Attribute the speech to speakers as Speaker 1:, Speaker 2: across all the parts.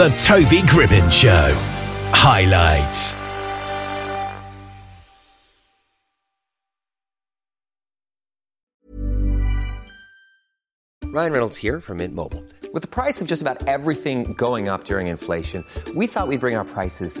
Speaker 1: The Toby Gribbin Show. Highlights.
Speaker 2: Ryan Reynolds here from Mint Mobile. With the price of just about everything going up during inflation, we thought we'd bring our prices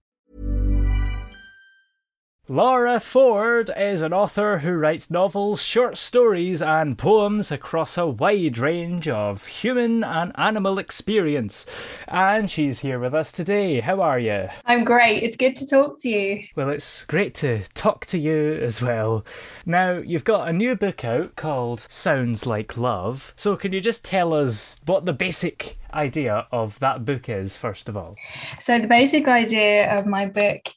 Speaker 3: Laura Ford is an author who writes novels, short stories, and poems across a wide range of human and animal experience. And she's here with us today. How are you?
Speaker 4: I'm great. It's good to talk to you.
Speaker 3: Well, it's great to talk to you as well. Now, you've got a new book out called Sounds Like Love. So, can you just tell us what the basic idea of that book is, first of all?
Speaker 4: So, the basic idea of my book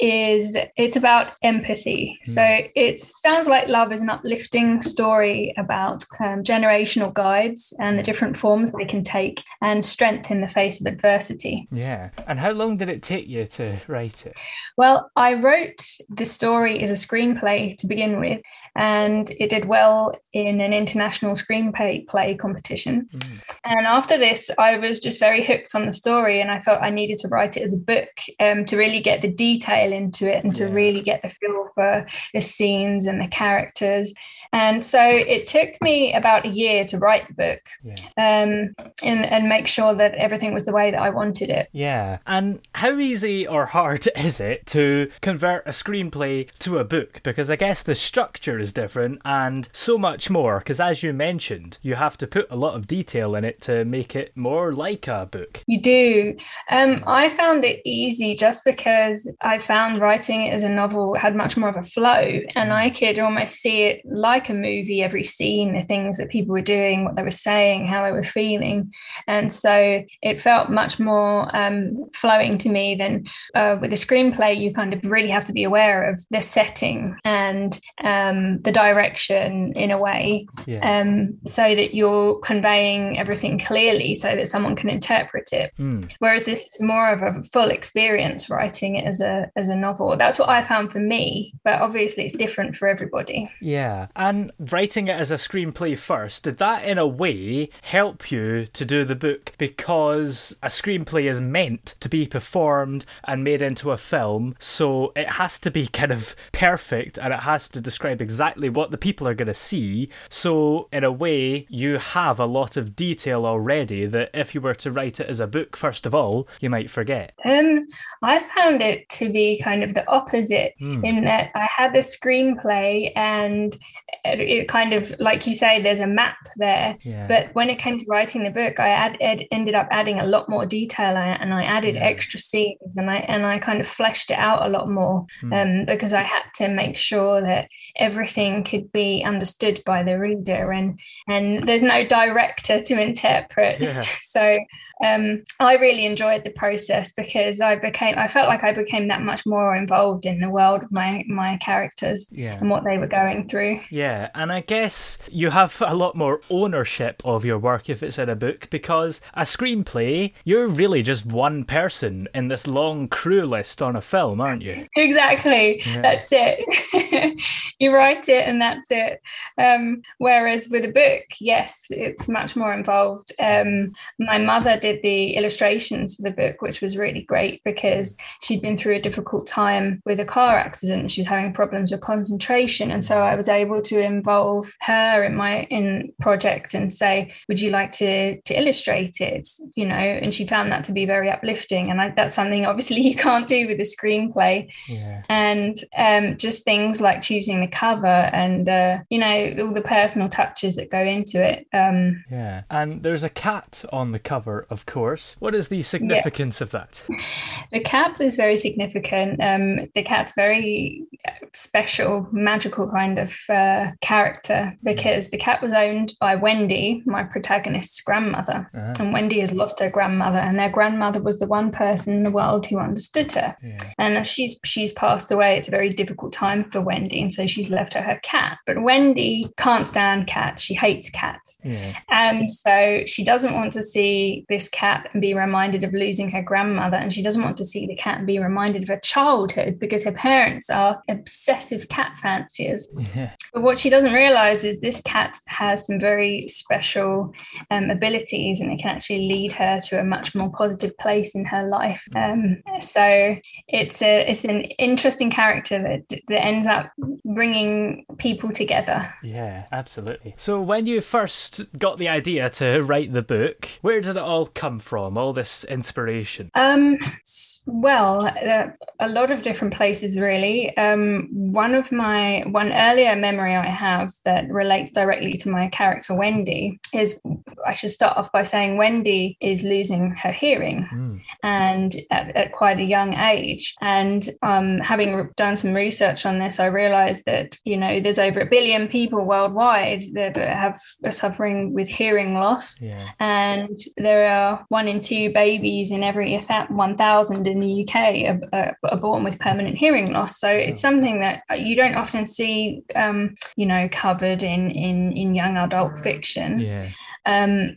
Speaker 4: is it's about empathy.
Speaker 3: Hmm.
Speaker 4: So, it sounds like love is an uplifting story about um, generational guides and the different forms they can take and strength in the face of adversity.
Speaker 3: Yeah. And how long did it take you to write it?
Speaker 4: Well, I wrote the story as a screenplay to begin with, and it did well in an international screenplay play competition. And after this, I was just very hooked on the story, and I felt I needed to write it as a book um, to really get the detail into it and to
Speaker 3: Yeah.
Speaker 4: really get the feel for the scenes and the characters. And so it took me about a year to write the book
Speaker 3: Yeah.
Speaker 4: um, and, and make sure that everything was the way that I wanted it.
Speaker 3: Yeah. And how easy or hard is it to convert a screenplay to a book? Because I guess the structure is different and so much more. Because as you mentioned, you have to put a lot of detail in it to make it more like a book.
Speaker 4: You do. Um, I found it easy just because I found writing it as a novel had much more of a flow, and I could almost see it like a movie. Every scene, the things that people were doing, what they were saying, how they were feeling, and so it felt much more um, flowing to me than uh, with a screenplay. You kind of really have to be aware of the setting and um, the direction in a way,
Speaker 3: Yeah.
Speaker 4: um, so that you're conveying everything clearly, so that someone can interpret it.
Speaker 3: Mm.
Speaker 4: Whereas this is more of a full experience writing it as a as a novel. That's what I found for me, but obviously it's different for everybody.
Speaker 3: Yeah. And writing it as a screenplay first, did that in a way help you to do the book? Because a screenplay is meant to be performed and made into a film, so it has to be kind of perfect and it has to describe exactly what the people are going to see. So, in a way, you have a lot of detail already that if you were to write it as a book, first of all, you might forget.
Speaker 4: Um, I found it to be kind of the opposite
Speaker 3: Hmm.
Speaker 4: in that I had the screenplay and it, kind of like you say, there's a map there.
Speaker 3: Yeah.
Speaker 4: But when it came to writing the book, I add, ed, ended up adding a lot more detail and I added
Speaker 3: Yeah.
Speaker 4: extra scenes, and I and I kind of fleshed it out a lot more
Speaker 3: Hmm.
Speaker 4: um, because I had to make sure that everything could be understood by the reader, and and there's no director to interpret.
Speaker 3: Yeah.
Speaker 4: So um, I really enjoyed the process because I became I felt like I became that much more involved in the world of my my characters
Speaker 3: Yeah.
Speaker 4: and what they were going through.
Speaker 3: Yeah, and I guess you have a lot more ownership of your work if it's in a book because a screenplay, you're really just one person in this long crew list on a film, aren't you?
Speaker 4: Exactly.
Speaker 3: Yeah.
Speaker 4: That's it. you write it and that's it. Um, whereas with a book, yes, it's much more involved. Um, my mother did did the illustrations for the book, which was really great because she'd been through a difficult time with a car accident. She was having problems with concentration. And so I was able to involve her in my in project and say, would you like to to illustrate it? You know, and she found that to be very uplifting. And I, that's something obviously you can't do with a screenplay. Yeah. And um, just things like choosing the cover and uh, you know all the personal touches that go into it. Um,
Speaker 3: yeah, and there's a cat on the cover, of course. What is the significance yeah. of that?
Speaker 4: The cat is very significant. Um, the cat's very special, magical kind of uh, character because the cat was owned by Wendy, my protagonist's grandmother, uh-huh. and Wendy has lost her grandmother, and their grandmother was the one person in the world who understood her. Yeah. And she's she's passed away. It's a very difficult time for Wendy, and so she's left her her cat. But Wendy can't stand cats. She hates cats, yeah. and so she doesn't want to see this cat and be reminded of losing her grandmother, and she doesn't want to see the cat and be reminded of her childhood because her parents are obsessive cat fanciers. Yeah. But what she doesn't realize is this cat has some very special um, abilities, and it can actually lead her to a much more positive place in her life. Um, so it's a it's an interesting character that that ends up bringing people together.
Speaker 3: Yeah, absolutely. So when you first got the idea to write the book, where did it all come from? All this inspiration?
Speaker 4: Um, well, uh, a lot of different places, really. Um, one of my one earlier memory I have that relates directly to my character Wendy is I should start off by saying Wendy is losing her hearing, mm. And at, at, quite a young age. And um, having done some research on this, I realized that you know there's over a billion people worldwide that have are suffering with hearing loss, yeah. and there are one in two babies in every 1,000 in the UK are, are, are, born with permanent hearing loss. So it's something that you don't often see, um, you know, covered in in in young adult fiction. Yeah. Um,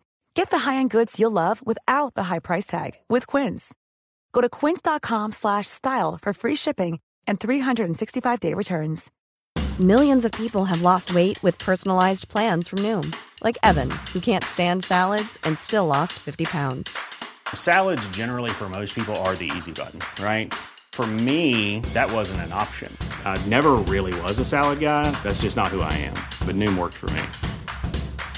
Speaker 5: Get the high-end goods you'll love without the high price tag with Quince. Go to quince.com slash style for free shipping and 365-day returns.
Speaker 6: Millions of people have lost weight with personalized plans from Noom. Like Evan, who can't stand salads and still lost 50 pounds.
Speaker 7: Salads generally for most people are the easy button, right? For me, that wasn't an option. I never really was a salad guy. That's just not who I am. But Noom worked for me.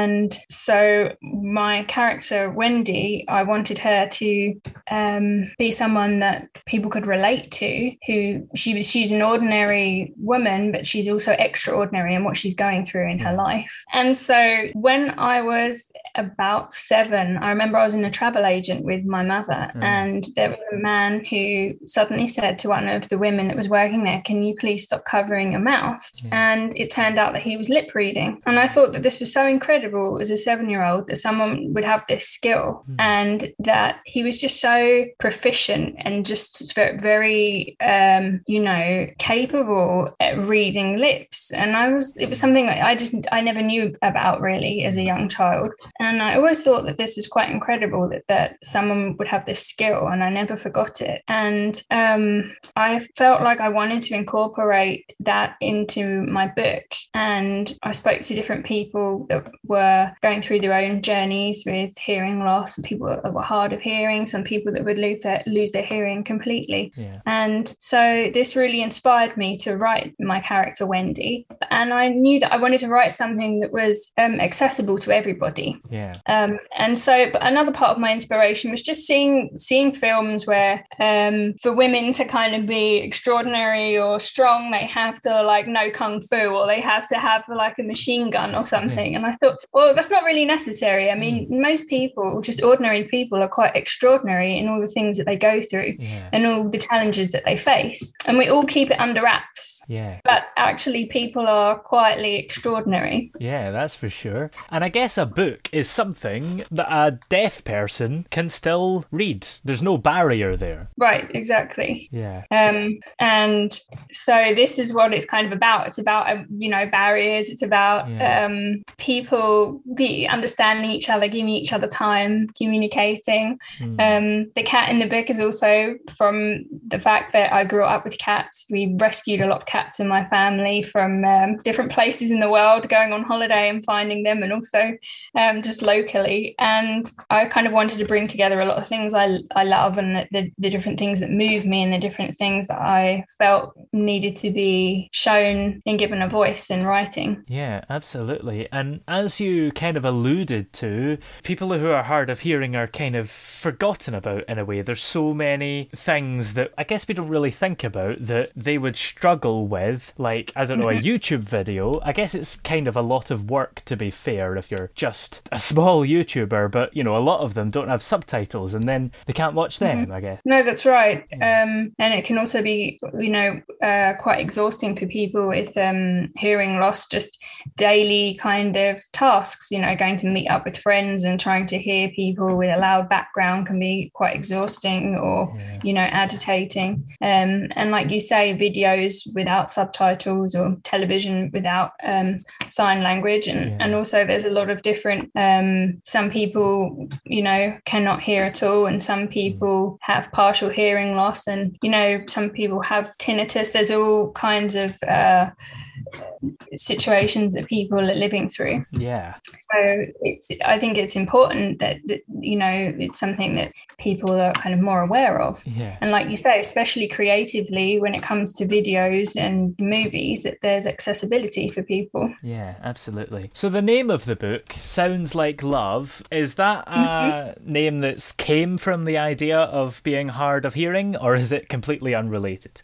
Speaker 4: And so my character, Wendy, I wanted her to um, be someone that people could relate to, who she was, she's an ordinary woman, but she's also extraordinary in what she's going through in her life. And so when I was about seven, I remember I was in a travel agent with my mother,
Speaker 8: Mm.
Speaker 4: and there was a man who suddenly said to one of the women that was working there, Can you please stop covering your mouth? And it turned out that he was lip reading. And I thought that this was so incredible as a seven year old that someone would have this skill and that he was just so proficient and just very, very um, you know, capable at reading lips. And I was, it was something that I just, I never knew about really as a young child. And I always thought that this was quite incredible that, that someone would have this skill and I never forgot it. And um, I felt like I wanted to incorporate that into my book. And I spoke to different people that were going through their own journeys with hearing loss, and people that were hard of hearing, some people that would lose their, lose their hearing completely.
Speaker 3: Yeah.
Speaker 4: And so this really inspired me to write my character Wendy. And I knew that I wanted to write something that was um, accessible to everybody.
Speaker 3: Yeah.
Speaker 4: Um, and so, but another part of my inspiration was just seeing seeing films where, um, for women to kind of be extraordinary or strong, they have to like know kung fu or they have to have like a machine gun or something. And I thought, well, that's not really necessary. I mean, most people, just ordinary people, are quite extraordinary in all the things that they go through
Speaker 3: Yeah.
Speaker 4: and all the challenges that they face, and we all keep it under wraps.
Speaker 3: Yeah.
Speaker 4: But actually, people are quietly extraordinary.
Speaker 3: Yeah, that's for sure. And I guess a book is something that a deaf person can still read. There's no barrier there.
Speaker 4: Right, exactly.
Speaker 3: Yeah.
Speaker 4: Um, and so this is what it's kind of about. It's about um, you know barriers. It's about
Speaker 3: Yeah.
Speaker 4: um, people be understanding each other, giving each other time, communicating.
Speaker 3: Mm.
Speaker 4: Um, the cat in the book is also from the fact that I grew up with cats. We rescued a lot of cats in my family from um, different places in the world, going on holiday and finding them, and also um, just locally. And I kind of wanted to bring together a lot of things I, I love and the, the, the different things that move me and the different things that I felt needed to be shown and given a voice in writing.
Speaker 3: Yeah, absolutely. And as you kind of alluded to, people who are hard of hearing are kind of forgotten about in a way. There's so many things that I guess we don't really think about that they would struggle with, like, I don't know, a
Speaker 4: Mhm.
Speaker 3: YouTube video. I guess it's kind of a lot of work, to be fair, if you're just a small YouTuber, but, you know, a lot of them don't have subtitles and then they can't watch them,
Speaker 4: Mhm.
Speaker 3: I guess.
Speaker 4: No, that's right. Um, and it can also be, you know, uh, quite exhausting for people with um, hearing loss, just daily kind of tasks, you know, going to meet up with friends and trying to hear people with a loud background can be quite exhausting or, you know, agitating. Um, and like you say, videos without subtitles or television without um, sign language. And, and also, there's a lot of different, um, some people, you know, cannot hear at all, and some people have partial hearing loss, and, you know, some people have tinnitus. There's all kinds of uh, situations that people are living through.
Speaker 3: Yeah.
Speaker 4: So it's, I think it's important that, that, you know, it's something that people are kind of more aware of.
Speaker 3: Yeah.
Speaker 4: And like you say, especially creatively, when it comes to videos and movies, that there's accessibility for people.
Speaker 3: Yeah, absolutely. So the name of the book sounds like love. Is that a
Speaker 4: Mm-hmm.
Speaker 3: name that's came from the idea of being hard of hearing, or is it completely unrelated?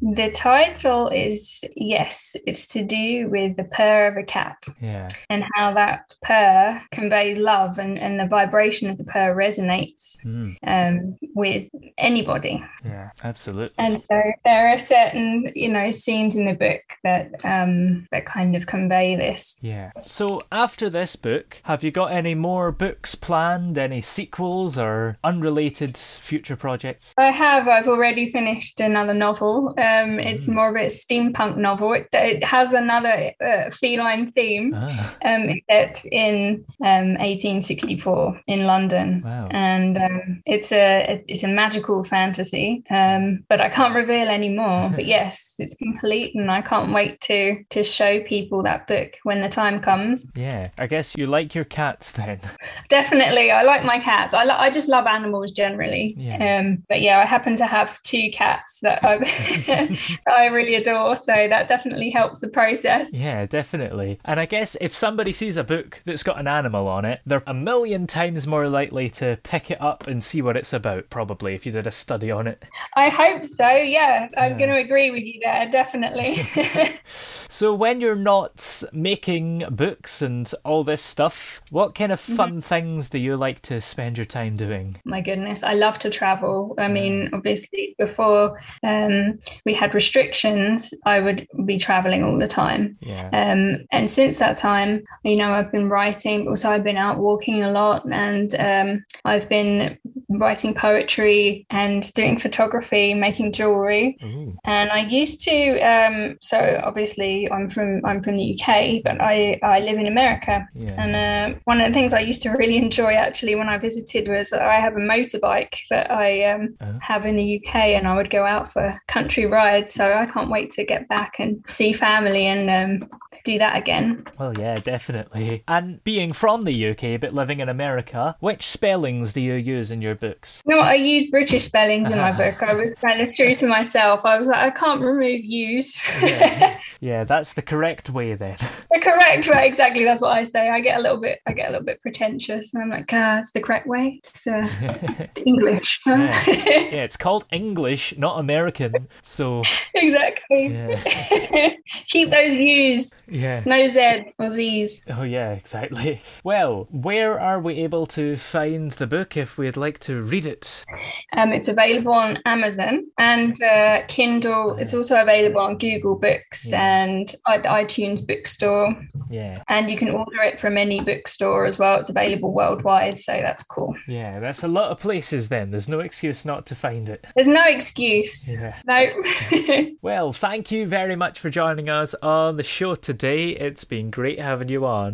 Speaker 4: The title is yes, it's to do with the purr of a cat
Speaker 3: Yeah.
Speaker 4: and how that purr conveys love and, and the vibration of the purr resonates
Speaker 3: Mm,
Speaker 4: um, with anybody.
Speaker 3: yeah, absolutely.
Speaker 4: And so there are certain, you know, scenes in the book that um, that kind of convey this.
Speaker 3: Yeah. So after this book, have you got any more books planned? Any sequels or unrelated future projects?
Speaker 4: I have. I've already finished another novel. Um, it's more of a steampunk novel. It, it has another uh, feline theme.
Speaker 3: Ah.
Speaker 4: Um, it's in um, 1864 in London,
Speaker 3: Wow.
Speaker 4: and um, it's a, it's a magical fantasy, um, but I can't reveal any more. but yes, it's complete, and I can't wait to to show people that book when the time comes.
Speaker 3: Yeah, I guess you like your cats then.
Speaker 4: Definitely, I like my cats. I lo- I just love animals generally.
Speaker 3: Yeah.
Speaker 4: Um, but yeah, I happen to have two cats that that I really adore, so that definitely helps the process.
Speaker 3: Yeah, definitely. And I guess if somebody sees a book that's got an animal on it, they're a million times more likely to pick it up and see what it's about, probably, if you did a study on it.
Speaker 4: I hope so. Yeah, I'm
Speaker 3: Yeah.
Speaker 4: going to agree with you there. Definitely.
Speaker 3: So, when you're not making books and all this stuff, what kind of fun things do you like to spend your time doing?
Speaker 4: My goodness, I love to travel. I mean, obviously, before um, we had restrictions, I would be traveling all the time.
Speaker 3: Yeah.
Speaker 4: Um, and since that time, you know, I've been writing, but also I've been out walking a lot and um, I've been writing poetry and doing photography, making jewelry.
Speaker 3: Ooh.
Speaker 4: And I used to, um, so obviously I'm from I'm from the UK, but I, I live in America.
Speaker 3: Yeah.
Speaker 4: And uh, one of the things I used to really enjoy actually when I visited was I have a motorbike that I um,
Speaker 3: Oh.
Speaker 4: have in the UK, and I would go out for country rides. So I can't wait to get back and see family and um, do that again.
Speaker 3: Well, yeah, definitely. And being from the UK but living in America, which spellings do you U's in your books?
Speaker 4: No. I use British spellings in my book. I was kind of true to myself. I was like, I can't remove use.
Speaker 3: Yeah, that's the correct way then.
Speaker 4: the correct way, exactly. That's what I say. I get a little bit, I get a little bit pretentious, and I'm like, ah, it's the correct way. It's, uh, it's English. huh?"
Speaker 3: Yeah. yeah, it's called English, not American. So,
Speaker 4: exactly.
Speaker 3: Yeah.
Speaker 4: Keep those U's.
Speaker 3: yeah.
Speaker 4: No Z or Z's.
Speaker 3: Oh, yeah, exactly. Well, where are we able to find the book if we'd like to read it?
Speaker 4: Um, it's available on Amazon and uh, Kindle. It's also available on Google Books and iTunes Bookstore.
Speaker 3: Yeah.
Speaker 4: And you can order it from any bookstore as well. It's available worldwide, so that's cool.
Speaker 3: Yeah, that's a lot of places then. There's no excuse not to find it.
Speaker 4: There's no excuse.
Speaker 3: Yeah.
Speaker 4: No.
Speaker 3: Well, thank you very much for joining us on the show today. It's been great having you on.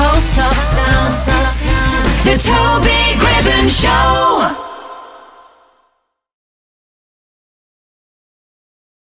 Speaker 9: Pulse of sound. The Toby Gribbon Show.